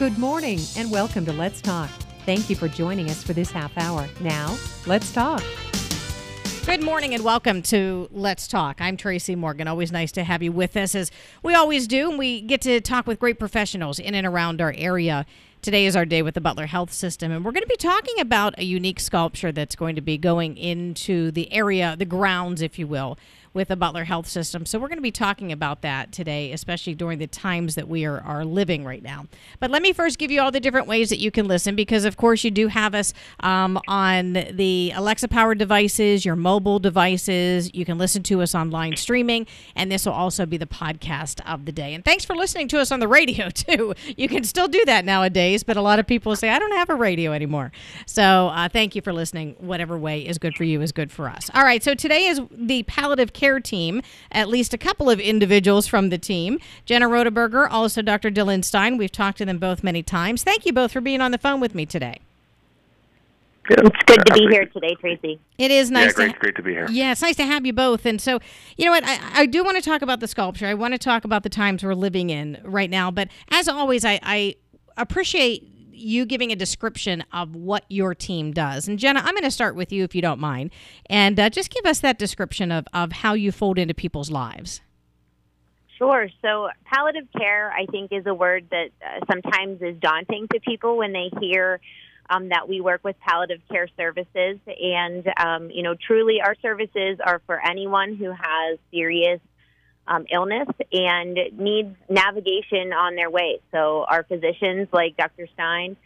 Good morning and welcome to Let's Talk. Thank you for joining us for this half hour. Now, let's talk. Good morning and welcome to Let's Talk. I'm Tracy Morgan. Always nice to have you with us as we always do. And we get to talk with great professionals in and around our area. Today is our day with the Butler Health System, and we're going to be talking about a unique sculpture that's going to be going into the area, the grounds, if you will, with the Butler Health System. So we're going to be talking about that today, especially during the times that we are, are living right now. But let me first give you all the different ways that you can listen because, of course, you do have us um, on the Alexa powered devices, your mobile devices. You can listen to us online streaming, and this will also be the podcast of the day. And thanks for listening to us on the radio, too. You can still do that nowadays, but a lot of people say, I don't have a radio anymore. So uh, thank you for listening. Whatever way is good for you is good for us. All right, so today is the palliative care team, at least a couple of individuals from the team. Jenna Rhodaberger, also Dr. Dillon Stein. We've talked to them both many times. Thank you both for being on the phone with me today. It's good to be here today, Tracy. It is nice. Yeah, great, to, great to be here. Yeah, it's nice to have you both. And so, you know what? I, I do want to talk about the sculpture. I want to talk about the times we're living in right now. But as always, I, I appreciate you giving a description of what your team does. And Jenna, I'm going to start with you if you don't mind, and uh, just give us that description of, of how you fold into people's lives. Sure. So, palliative care, I think, is a word that uh, sometimes is daunting to people when they hear um, that we work with palliative care services. And, um, you know, truly our services are for anyone who has serious um, illness and needs navigation on their way. So our physicians, like Dr. Stein,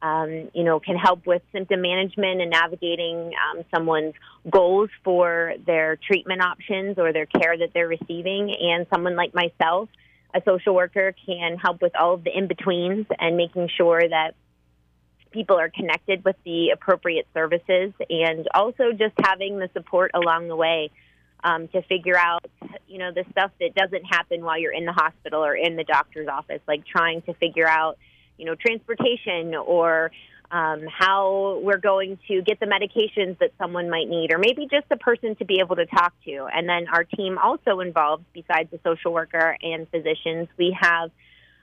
um, you know, can help with symptom management and navigating um, someone's goals for their treatment options or their care that they're receiving. And someone like myself, a social worker, can help with all of the in betweens and making sure that people are connected with the appropriate services and also just having the support along the way um, to figure out, you know, the stuff that doesn't happen while you're in the hospital or in the doctor's office, like trying to figure out, you know, transportation or um, how we're going to get the medications that someone might need, or maybe just a person to be able to talk to. And then our team also involves, besides the social worker and physicians, we have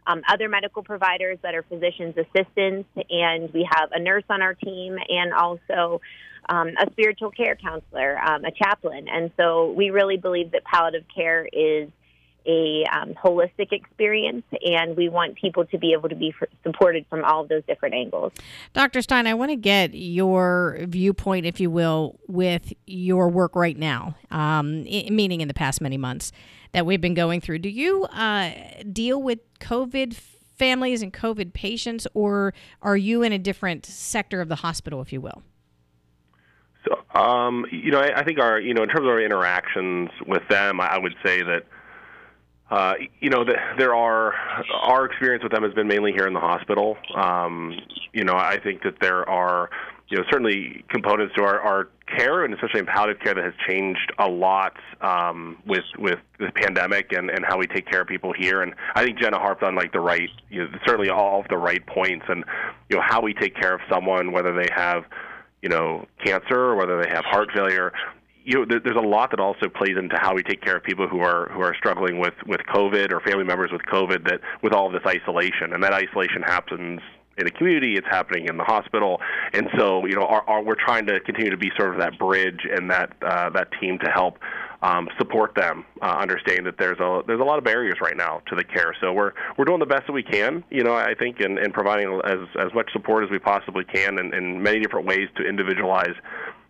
um, other medical providers that are physicians' assistants, and we have a nurse on our team, and also um, a spiritual care counselor, um, a chaplain. And so we really believe that palliative care is a um, holistic experience, and we want people to be able to be supported from all of those different angles. Dr. Stein, I want to get your viewpoint, if you will, with your work right now, um, meaning in the past many months that we've been going through. Do you uh, deal with COVID families and COVID patients, or are you in a different sector of the hospital, if you will? So, um, you know, I, I think our, you know, in terms of our interactions with them, I would say that, uh, you know, the, there are our experience with them has been mainly here in the hospital. Um, you know, I think that there are, you know, certainly components to our, our care and especially in palliative care that has changed a lot um, with with the pandemic and, and how we take care of people here. And I think Jenna harped on like the right, you know, certainly all of the right points and you know how we take care of someone, whether they have you know, cancer or whether they have heart failure. You know, there, there's a lot that also plays into how we take care of people who are who are struggling with with COVID or family members with COVID. That with all of this isolation, and that isolation happens in the community, it's happening in the hospital, and so you know, our, our, we're trying to continue to be sort of that bridge and that uh, that team to help um, support them, uh, understanding that there's a there's a lot of barriers right now to the care. So we're we're doing the best that we can, you know, I think, in, in providing as as much support as we possibly can, in, in many different ways to individualize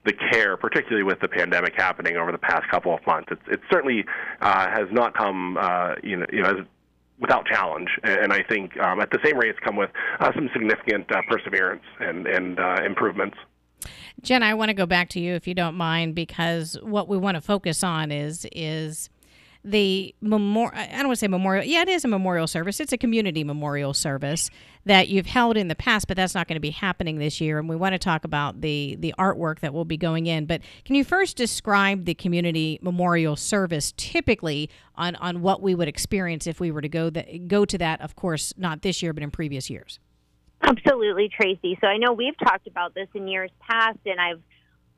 the care, particularly with the pandemic happening over the past couple of months. It's, it certainly uh, has not come, uh, you know, you know, as, without challenge, and I think um, at the same rate, it's come with uh, some significant uh, perseverance and and uh, improvements. Jen, I want to go back to you if you don't mind, because what we want to focus on is is the memorial. I don't want to say memorial. Yeah, it is a memorial service. It's a community memorial service that you've held in the past, but that's not going to be happening this year. And we want to talk about the the artwork that will be going in. But can you first describe the community memorial service typically on on what we would experience if we were to go the, go to that? Of course, not this year, but in previous years. Absolutely, Tracy. So I know we've talked about this in years past, and I've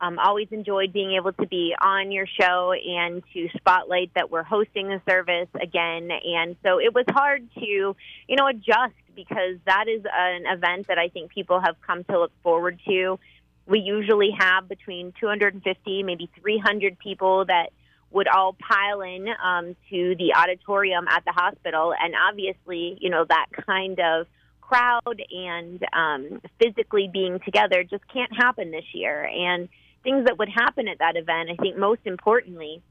um, always enjoyed being able to be on your show and to spotlight that we're hosting the service again. And so it was hard to, you know, adjust because that is an event that I think people have come to look forward to. We usually have between 250, maybe 300 people that would all pile in um, to the auditorium at the hospital, and obviously, you know that kind of crowd and um, physically being together just can't happen this year. And things that would happen at that event, I think most importantly,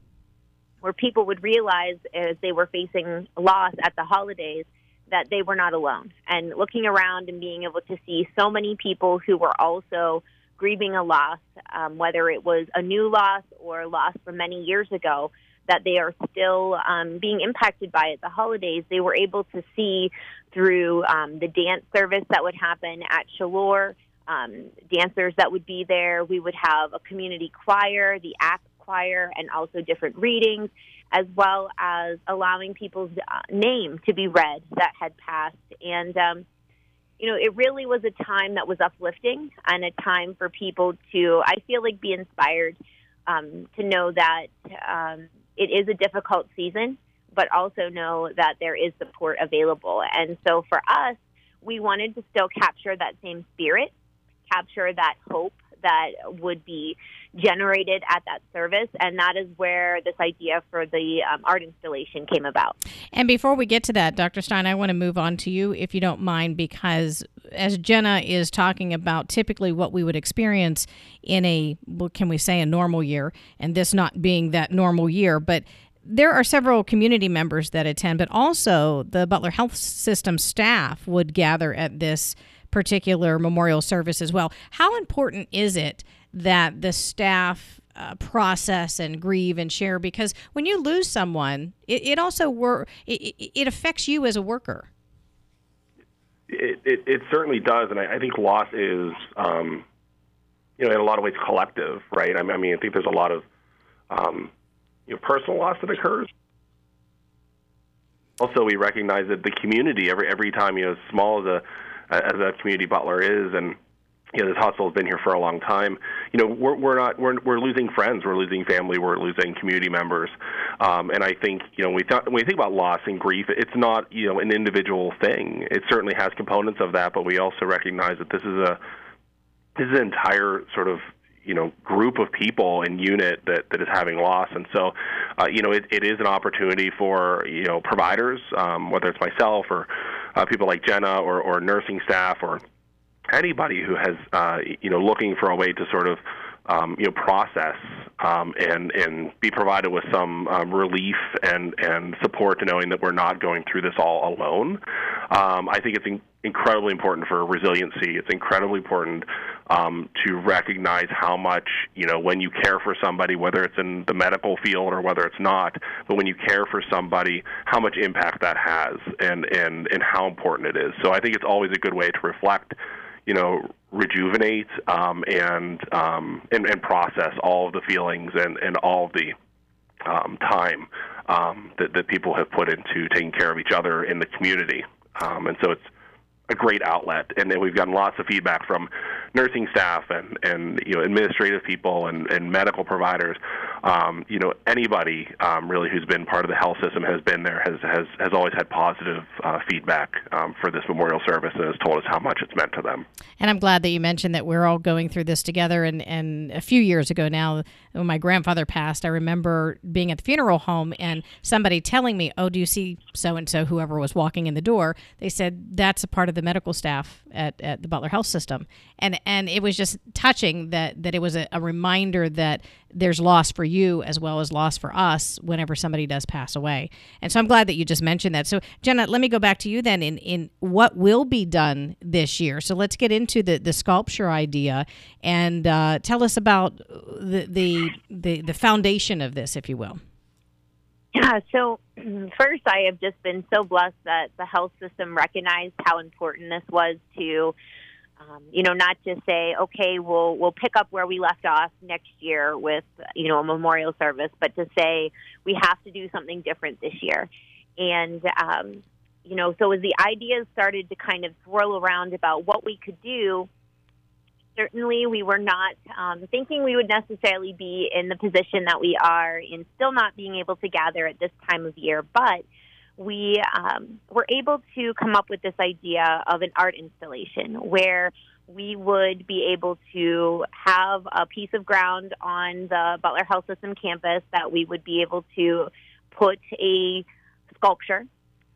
where people would realize as they were facing loss at the holidays that they were not alone. And looking around and being able to see so many people who were also grieving a loss, um, whether it was a new loss or a loss from many years ago, that they are still um, being impacted by at the holidays, they were able to see through um, the dance service that would happen at Chaleur, um, dancers that would be there. We would have a community choir, the ACT choir, and also different readings, as well as allowing people's uh, name to be read that had passed. And, um, you know, it really was a time that was uplifting and a time for people to, I feel like, be inspired um, to know that um, it is a difficult season, but also know that there is support available. And so for us, we wanted to still capture that same spirit, capture that hope that would be generated at that service. And that is where this idea for the um, art installation came about. And before we get to that, Dr. Stein, I want to move on to you, if you don't mind, because as Jenna is talking about typically what we would experience in a, what can we say, a normal year, and this not being that normal year, but there are several community members that attend, but also the Butler Health System staff would gather at this particular memorial service as well. How important is it that the staff uh, process and grieve and share? Because when you lose someone, it, it also wor- it, it affects you as a worker. It, it, it certainly does, and I, I think loss is, um, you know, in a lot of ways collective, right? I mean, I, think there's a lot of, um, you know, personal loss that occurs. Also, we recognize that the community every every time, you know, as small as a as a community Butler is, and you know this hospital has been here for a long time. You know we're we're not we're we're losing friends, we're losing family, we're losing community members, um, and I think you know when we th- when we think about loss and grief, it's not you know an individual thing. It certainly has components of that, but we also recognize that this is a this is an entire sort of you know group of people and unit that that is having loss and so uh, you know it, it is an opportunity for you know providers um, whether it's myself or uh, people like Jenna or, or nursing staff or anybody who has uh, you know looking for a way to sort of um, you know process um, and and be provided with some um, relief and and support to knowing that we're not going through this all alone. Um, I think it's in- incredibly important for resiliency. It's incredibly important um, to recognize how much you know when you care for somebody, whether it's in the medical field or whether it's not, but when you care for somebody, how much impact that has and and and how important it is. So I think it's always a good way to reflect you know, rejuvenate um, and, um, and and process all of the feelings and and all of the um, time um, that that people have put into taking care of each other in the community. Um, and so it's a great outlet. And then we've gotten lots of feedback from nursing staff and, and you know administrative people and, and medical providers. Um, you know anybody um, really who's been part of the health system has been there has has, has always had positive uh, feedback um, for this memorial service and has told us how much it's meant to them. And I'm glad that you mentioned that we're all going through this together. And and a few years ago now, when my grandfather passed, I remember being at the funeral home and somebody telling me, "Oh, do you see so and so?" Whoever was walking in the door, they said that's a part of the medical staff at, at the Butler Health System, and and it was just touching that that it was a, a reminder that there's loss for you as well as loss for us whenever somebody does pass away. And so I'm glad that you just mentioned that. So Jenna, let me go back to you then in in what will be done this year. So let's get into the the sculpture idea and uh, tell us about the, the the the foundation of this, if you will. Yeah, so first, I have just been so blessed that the health system recognized how important this was to, um, you know, not just say, okay, we'll we'll pick up where we left off next year with, you know, a memorial service, but to say we have to do something different this year, and um, you know, so as the ideas started to kind of swirl around about what we could do certainly we were not um, thinking we would necessarily be in the position that we are in still not being able to gather at this time of year but we um, were able to come up with this idea of an art installation where we would be able to have a piece of ground on the Butler Health System campus that we would be able to put a sculpture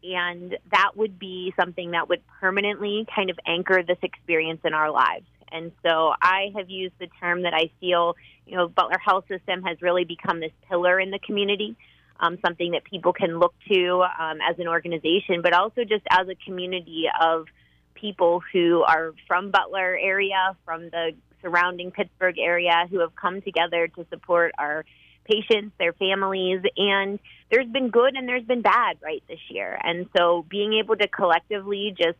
and that would be something that would permanently kind of anchor this experience in our lives. And so I have used the term that I feel, you know, Butler Health System has really become this pillar in the community, um, something that people can look to um, as an organization, but also just as a community of people who are from Butler area, from the surrounding Pittsburgh area, who have come together to support our patients, their families, and there's been good and there's been bad right this year. And so being able to collectively just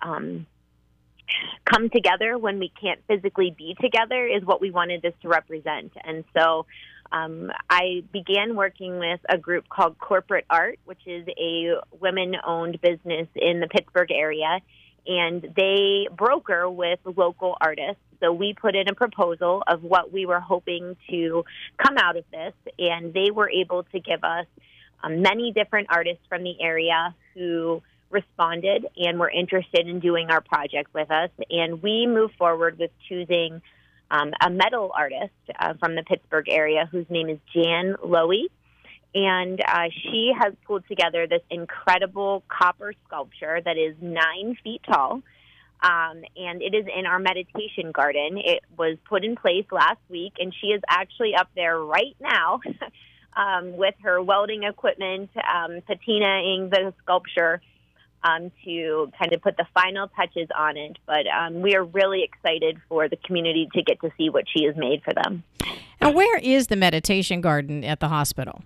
um, come together when we can't physically be together is what we wanted this to represent. And so um, I began working with a group called Corporate Art, which is a women owned business in the Pittsburgh area. And they broker with local artists so we put in a proposal of what we were hoping to come out of this, and they were able to give us um, many different artists from the area who responded and were interested in doing our project with us. And we moved forward with choosing um, a metal artist uh, from the Pittsburgh area whose name is Jan Lowy. And uh, she has pulled together this incredible copper sculpture that is nine feet tall um, and it is in our meditation garden. It was put in place last week, and she is actually up there right now um, with her welding equipment, um, patinaing the sculpture um, to kind of put the final touches on it. But um, we are really excited for the community to get to see what she has made for them. And where is the meditation garden at the hospital?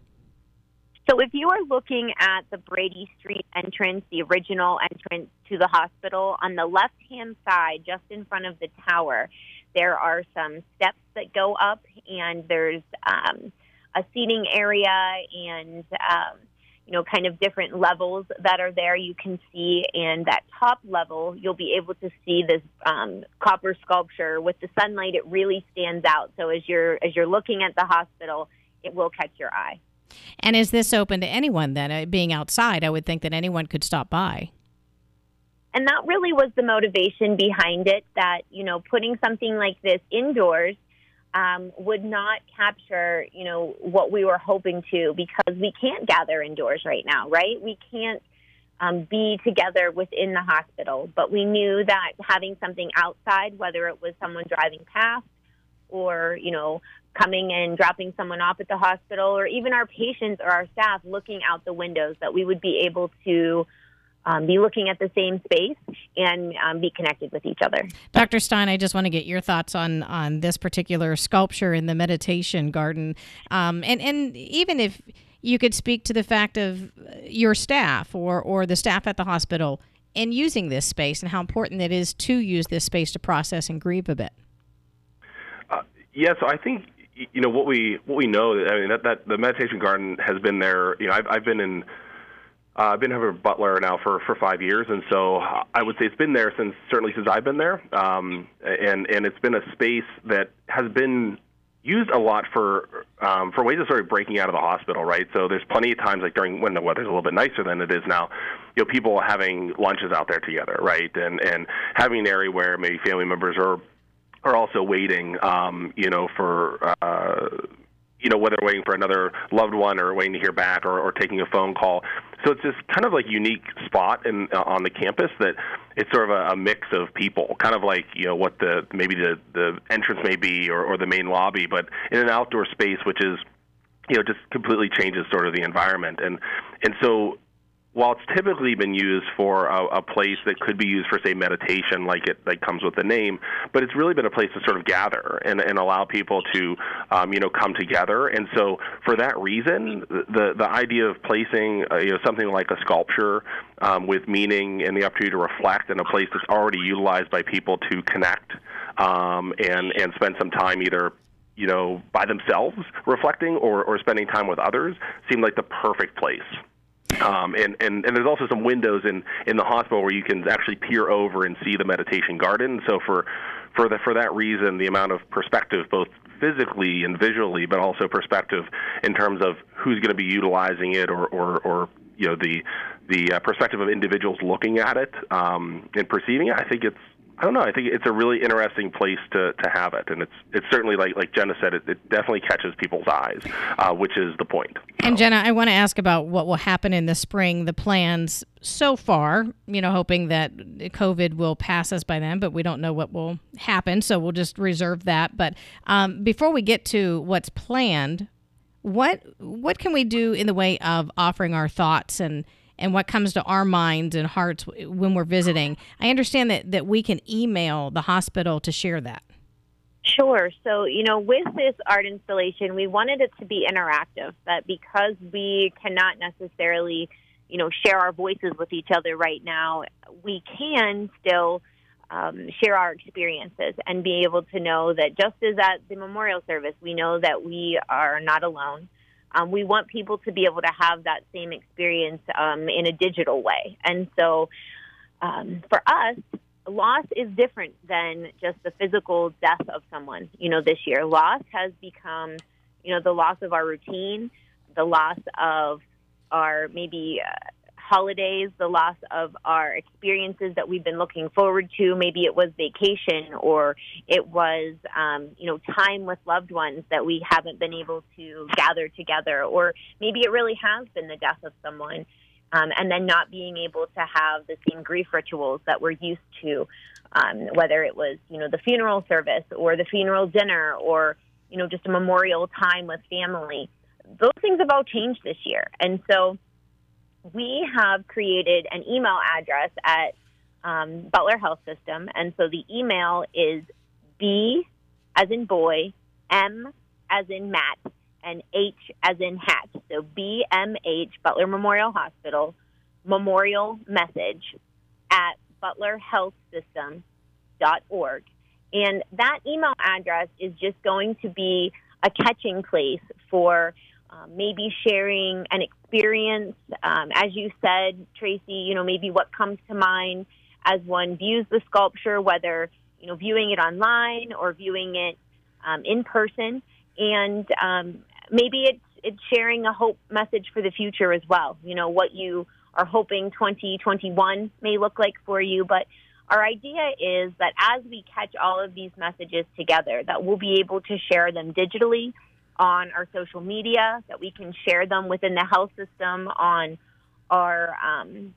So if you are looking at the Brady Street entrance, the original entrance to the hospital, on the left hand side, just in front of the tower, there are some steps that go up, and there's um, a seating area and um, you know, kind of different levels that are there you can see. And that top level, you'll be able to see this um, copper sculpture. With the sunlight, it really stands out. So as you're as you're looking at the hospital, it will catch your eye. And is this open to anyone then? Uh, being outside, I would think that anyone could stop by. And that really was the motivation behind it that, you know, putting something like this indoors um, would not capture, you know, what we were hoping to because we can't gather indoors right now, right? We can't um, be together within the hospital. But we knew that having something outside, whether it was someone driving past or, you know, coming and dropping someone off at the hospital, or even our patients or our staff looking out the windows, that we would be able to um, be looking at the same space and um, be connected with each other. Dr. Stein, I just want to get your thoughts on on this particular sculpture in the meditation garden, um, and and even if you could speak to the fact of your staff or or the staff at the hospital in using this space and how important it is to use this space to process and grieve a bit. Uh, yeah, so I think you know what we what we know. I mean that that the meditation garden has been there. You know, I've I've been in. Uh, I've been here Butler now for, for five years, and so I would say it's been there since certainly since I've been there, um, and and it's been a space that has been used a lot for um, for ways of sort of breaking out of the hospital, right? So there's plenty of times like during when the weather's a little bit nicer than it is now, you know, people having lunches out there together, right? And and having an area where maybe family members are are also waiting, um, you know, for. Uh, you know, whether waiting for another loved one or waiting to hear back or, or taking a phone call. So it's this kind of like unique spot in uh, on the campus that it's sort of a, a mix of people, kind of like you know what the maybe the the entrance may be or, or the main lobby, but in an outdoor space, which is you know just completely changes sort of the environment. And and so while it's typically been used for a, a place that could be used for say meditation like it like comes with the name but it's really been a place to sort of gather and, and allow people to um, you know come together. And so for that reason the the idea of placing uh, you know something like a sculpture um, with meaning and the opportunity to reflect in a place that's already utilized by people to connect um, and and spend some time either you know by themselves reflecting or, or spending time with others seemed like the perfect place um, and, and, and there's also some windows in, in the hospital where you can actually peer over and see the meditation garden. So for for the, for that reason, the amount of perspective, both physically and visually, but also perspective in terms of who's going to be utilizing it or, or, or you know the the uh, perspective of individuals looking at it um, and perceiving it, I think it's I don't know. I think it's a really interesting place to, to have it, and it's it's certainly like like Jenna said, it, it definitely catches people's eyes, uh, which is the point. And Jenna, I want to ask about what will happen in the spring. The plans so far, you know, hoping that COVID will pass us by then, but we don't know what will happen, so we'll just reserve that. But um, before we get to what's planned, what what can we do in the way of offering our thoughts and and what comes to our minds and hearts when we're visiting. I understand that, that we can email the hospital to share that. Sure. So, you know, with this art installation, we wanted it to be interactive, that because we cannot necessarily, you know, share our voices with each other right now, we can still um, share our experiences and be able to know that just as at the memorial service, we know that we are not alone um, we want people to be able to have that same experience um, in a digital way. And so um, for us, loss is different than just the physical death of someone, you know, this year. Loss has become, you know, the loss of our routine, the loss of our maybe uh, holidays, the loss of our experiences that we've been looking forward to. Maybe it was vacation or it was, um, you know, time with loved ones that we haven't been able to gather together. Or maybe it really has been the death of someone. Um, and then not being able to have the same grief rituals that we're used to, um, whether it was, you know, the funeral service or the funeral dinner or, you know, just a memorial time with family. Those things have all changed this year. And so, we have created an email address at um, Butler Health System, and so the email is B as in boy, M as in Matt, and H as in hat. So BMH Butler Memorial Hospital memorial message at butlerhealthsystem.org. And that email address is just going to be a catching place for um, maybe sharing an. Um, as you said, Tracy, you know, maybe what comes to mind as one views the sculpture, whether, you know, viewing it online or viewing it um, in person. And um, maybe it's, it's sharing a hope message for the future as well. You know, what you are hoping 2021 may look like for you. But our idea is that as we catch all of these messages together, that we'll be able to share them digitally on our social media, that we can share them within the health system on our um,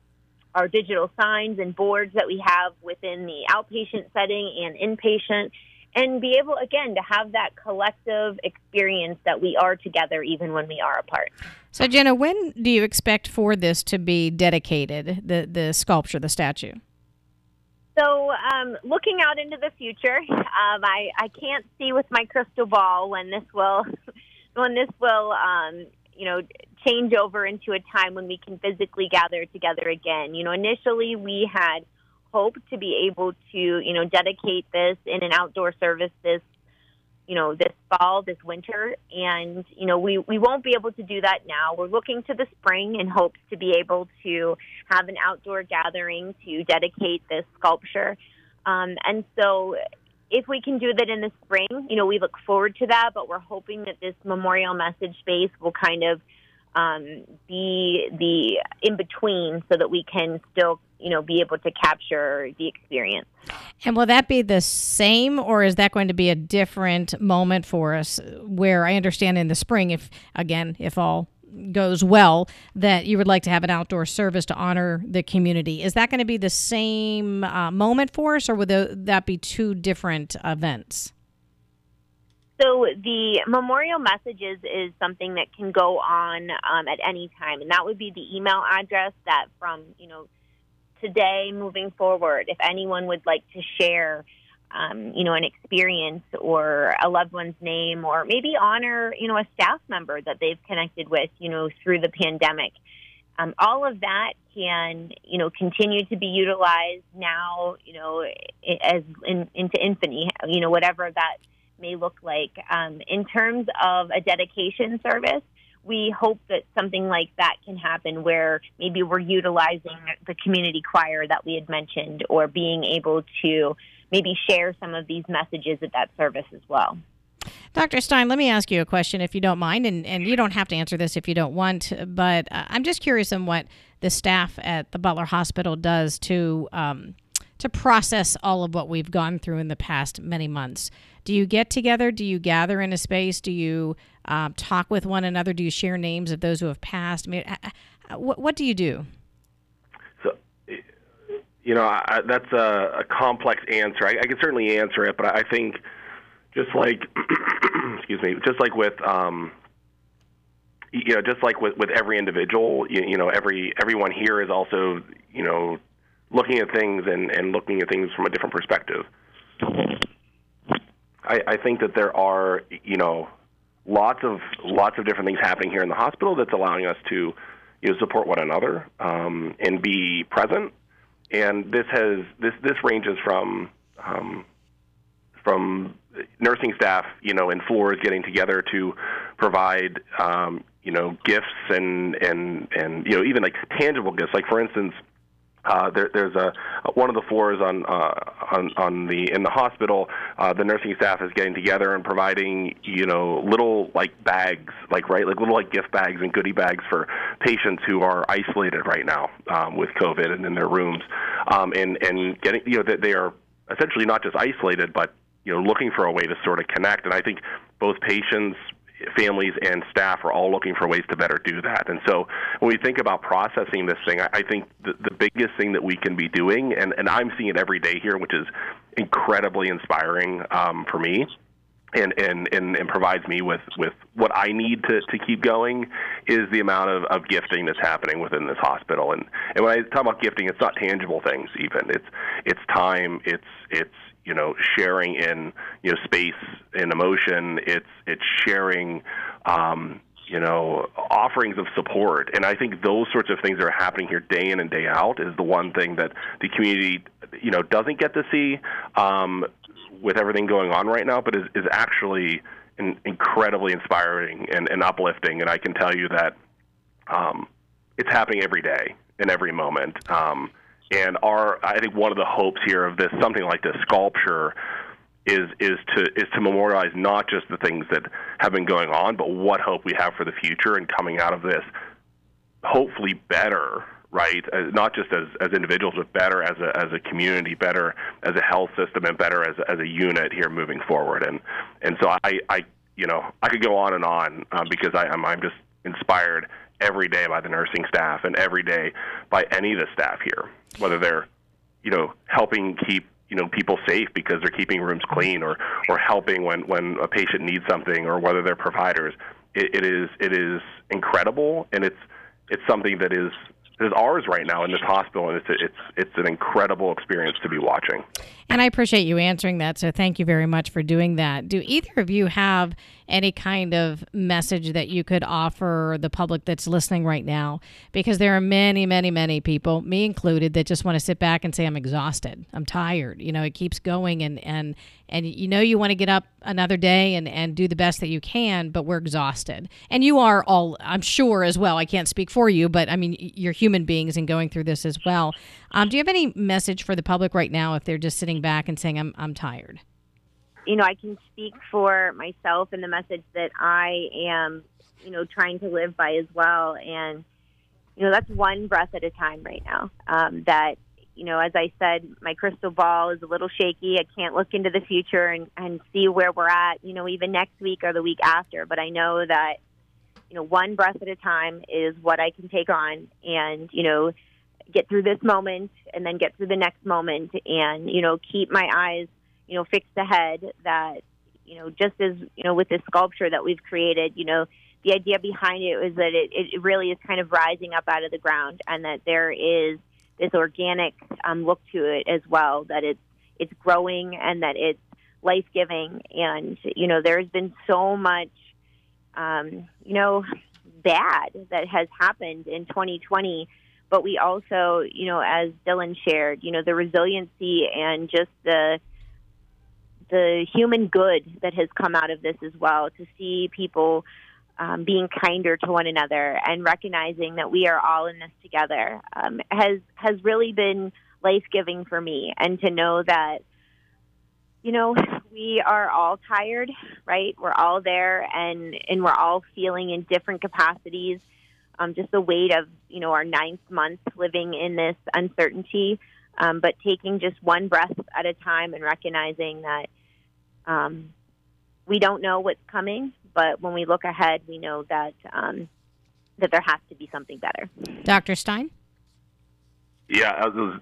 our digital signs and boards that we have within the outpatient setting and inpatient, and be able again to have that collective experience that we are together even when we are apart. So, Jenna, when do you expect for this to be dedicated? The the sculpture, the statue. So, um, looking out into the future, um, I, I can't see with my crystal ball when this will when this will um, you know change over into a time when we can physically gather together again. You know, initially we had hoped to be able to you know dedicate this in an outdoor service this you know, this fall, this winter, and you know, we we won't be able to do that now. We're looking to the spring in hopes to be able to have an outdoor gathering to dedicate this sculpture. Um, and so, if we can do that in the spring, you know, we look forward to that. But we're hoping that this memorial message space will kind of um, be the in between, so that we can still you know be able to capture the experience. And will that be the same, or is that going to be a different moment for us? Where I understand in the spring, if again, if all goes well, that you would like to have an outdoor service to honor the community. Is that going to be the same uh, moment for us, or would that be two different events? So the memorial messages is something that can go on um, at any time, and that would be the email address that from you know today moving forward, if anyone would like to share, um, you know, an experience or a loved one's name, or maybe honor, you know, a staff member that they've connected with, you know, through the pandemic. Um, all of that can, you know, continue to be utilized now, you know, as in, into infinity, you know, whatever that may look like. Um, in terms of a dedication service, we hope that something like that can happen where maybe we're utilizing the community choir that we had mentioned or being able to maybe share some of these messages at that service as well. Dr. Stein, let me ask you a question if you don't mind, and, and you don't have to answer this if you don't want, but uh, I'm just curious on what the staff at the Butler Hospital does to um, to process all of what we've gone through in the past many months. Do you get together? Do you gather in a space? Do you um, talk with one another? Do you share names of those who have passed? I mean, uh, uh, what, what do you do? So, you know, I, that's a, a complex answer. I, I can certainly answer it, but I think just like, excuse me, just like with, um, you know, just like with, with every individual, you, you know, every everyone here is also, you know, looking at things and, and looking at things from a different perspective. I, I think that there are, you know, lots of lots of different things happening here in the hospital that's allowing us to, you know, support one another um, and be present. And this has this this ranges from um, from nursing staff, you know, in floors getting together to provide, um, you know, gifts and and and you know even like tangible gifts. Like for instance, uh, there, there's a one of the floors on uh, on on the in the hospital. Uh, the nursing staff is getting together and providing you know little like bags, like right, like little like gift bags and goodie bags for patients who are isolated right now um, with COVID and in their rooms, um, and and getting you know that they are essentially not just isolated, but you know looking for a way to sort of connect. And I think both patients, families and staff are all looking for ways to better do that. And so when we think about processing this thing, I, think the, the biggest thing that we can be doing, and, and I'm seeing it every day here, which is incredibly inspiring um, for me. And, and, and, and provides me with, with what I need to, to keep going is the amount of, of gifting that's happening within this hospital. And, and when I talk about gifting, it's not tangible things even. It's it's time, it's it's you know sharing in you know space and emotion. It's it's sharing um you know offerings of support. And i think those sorts of things that are happening here day in and day out is the one thing that the community you know doesn't get to see um with everything going on right now but is is actually in, incredibly inspiring and, and uplifting. And i can tell you that um it's happening every day in every moment. Um and our, I think one of the hopes here of this, something like this sculpture, is is to is to memorialize not just the things that have been going on, but what hope we have for the future and coming out of this, hopefully better, right? As, not just as as individuals, but better as a as a community, better as a health system, and better as as a unit here moving forward. And and so I I you know I could go on and on uh, because I, I'm I'm just inspired every day by the nursing staff and every day by any of the staff here, whether they're, you know, helping keep you know people safe because they're keeping rooms clean or or helping when when a patient needs something or whether they're providers. It, it is it is incredible and it's it's something that is is ours right now in this hospital, and it's it's it's an incredible experience to be watching. And I appreciate you answering that. So thank you very much for doing that. Do either of you have any kind of message that you could offer the public that's listening right now? Because there are many, many, many people, me included, that just want to sit back and say, I'm exhausted. I'm tired. You know, it keeps going and and and you know you want to get up another day and, and do the best that you can, but we're exhausted. And you are all, I'm sure, as well. I can't speak for you, but I mean, you're human beings and going through this as well. Um, do you have any message for the public right now if they're just sitting back and saying, I'm, I'm tired? You know, I can speak for myself and the message that I am, you know, trying to live by as well. And, you know, that's one breath at a time right now. Um, that, you know, as I said, my crystal ball is a little shaky. I can't look into the future and, and see where we're at, you know, even next week or the week after. But I know that, you know, one breath at a time is what I can take on and, you know, get through this moment and then get through the next moment and, you know, keep my eyes you know, fixed head that, you know, just as, you know, with this sculpture that we've created, you know, the idea behind it is that it, it really is kind of rising up out of the ground and that there is this organic um, look to it as well, that it's, it's growing and that it's life giving. And, you know, there's been so much, um, you know, bad that has happened in 2020 but we also, you know, as Dillon shared, you know, the resiliency and just the the human good that has come out of this as well to see people um, being kinder to one another and recognizing that we are all in this together um, has has really been life giving for me and to know that you know we are all tired, right? We're all there, and and we're all feeling in different capacities. Um, just the weight of you know our ninth month living in this uncertainty, um, but taking just one breath at a time and recognizing that um, we don't know what's coming, but when we look ahead, we know that um, that there has to be something better. Dr. Stein. Yeah, it was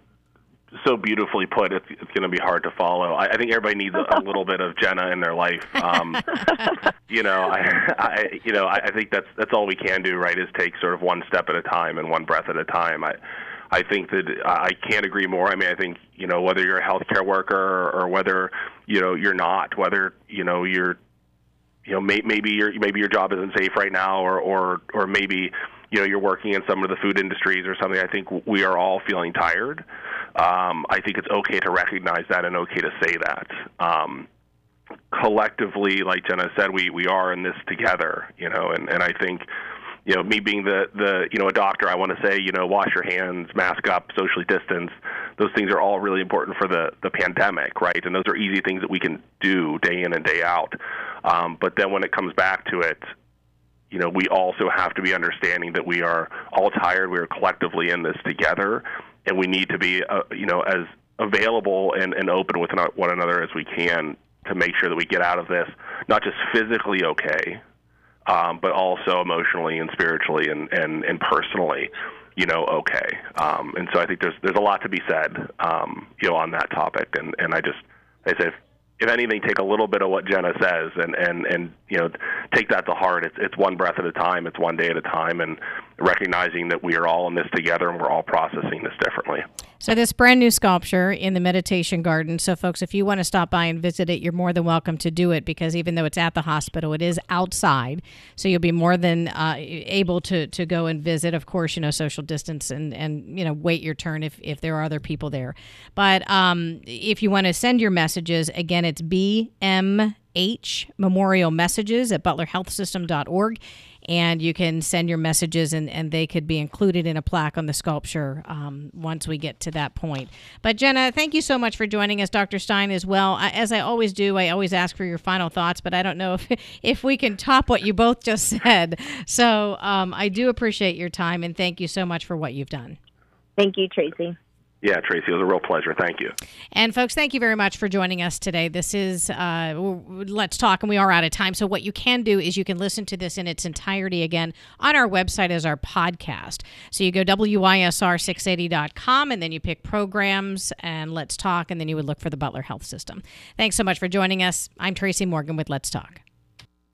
so beautifully put. It's, it's going to be hard to follow. I, I think everybody needs a, a little bit of Jenna in their life. Um, you know, I, I, you know, I, I think that's that's all we can do, right? Is take sort of one step at a time and one breath at a time. I, I think that I can't agree more. I mean, I think you know whether you're a healthcare worker or, whether you know you're not, whether you know you're, you know, may, maybe your maybe your job isn't safe right now, or or or maybe you know you're working in some of the food industries or something. I think we are all feeling tired. Um, I think it's okay to recognize that and okay to say that. Um, collectively, like Jenna said, we we are in this together, you know, and and I think you know, me being the the you know a doctor, I want to say you know wash your hands, mask up, socially distance. Those things are all really important for the the pandemic, right? And those are easy things that we can do day in and day out. Um, but then when it comes back to it, you know, we also have to be understanding that we are all tired. We are collectively in this together, and we need to be, uh, you know, as available and, and open with one another as we can to make sure that we get out of this not just physically okay, um, but also emotionally and spiritually and, and, and personally, you know, okay. Um, and so I think there's there's a lot to be said, um, you know, on that topic. And, and I just I say if anything, take a little bit of what Jenna says and and and you know take that to heart. It's it's one breath at a time. It's one day at a time, and recognizing that we are all in this together and we're all processing this differently. So this brand new sculpture in the meditation garden. So folks, if you want to stop by and visit it, you're more than welcome to do it because even though it's at the hospital, it is outside. So you'll be more than uh, able to to go and visit. Of course, you know social distance and and you know wait your turn if if there are other people there. But um, if you want to send your messages, again, it's BMH Memorial Messages at butlerhealthsystem.org. And you can send your messages, and, and they could be included in a plaque on the sculpture um, once we get to that point. But Jenna, thank you so much for joining us, Dr. Stein, as well. I, as I always do, I always ask for your final thoughts, but I don't know if, if we can top what you both just said. So um, I do appreciate your time, and thank you so much for what you've done. Thank you, Tracy. Yeah, Tracy, it was a real pleasure. Thank you. And folks, thank you very much for joining us today. This is uh, Let's Talk, and we are out of time. So, what you can do is you can listen to this in its entirety again on our website as our podcast. So, you go WISR680.com and then you pick programs and Let's Talk, and then you would look for the Butler Health System. Thanks so much for joining us. I'm Tracy Morgan with Let's Talk.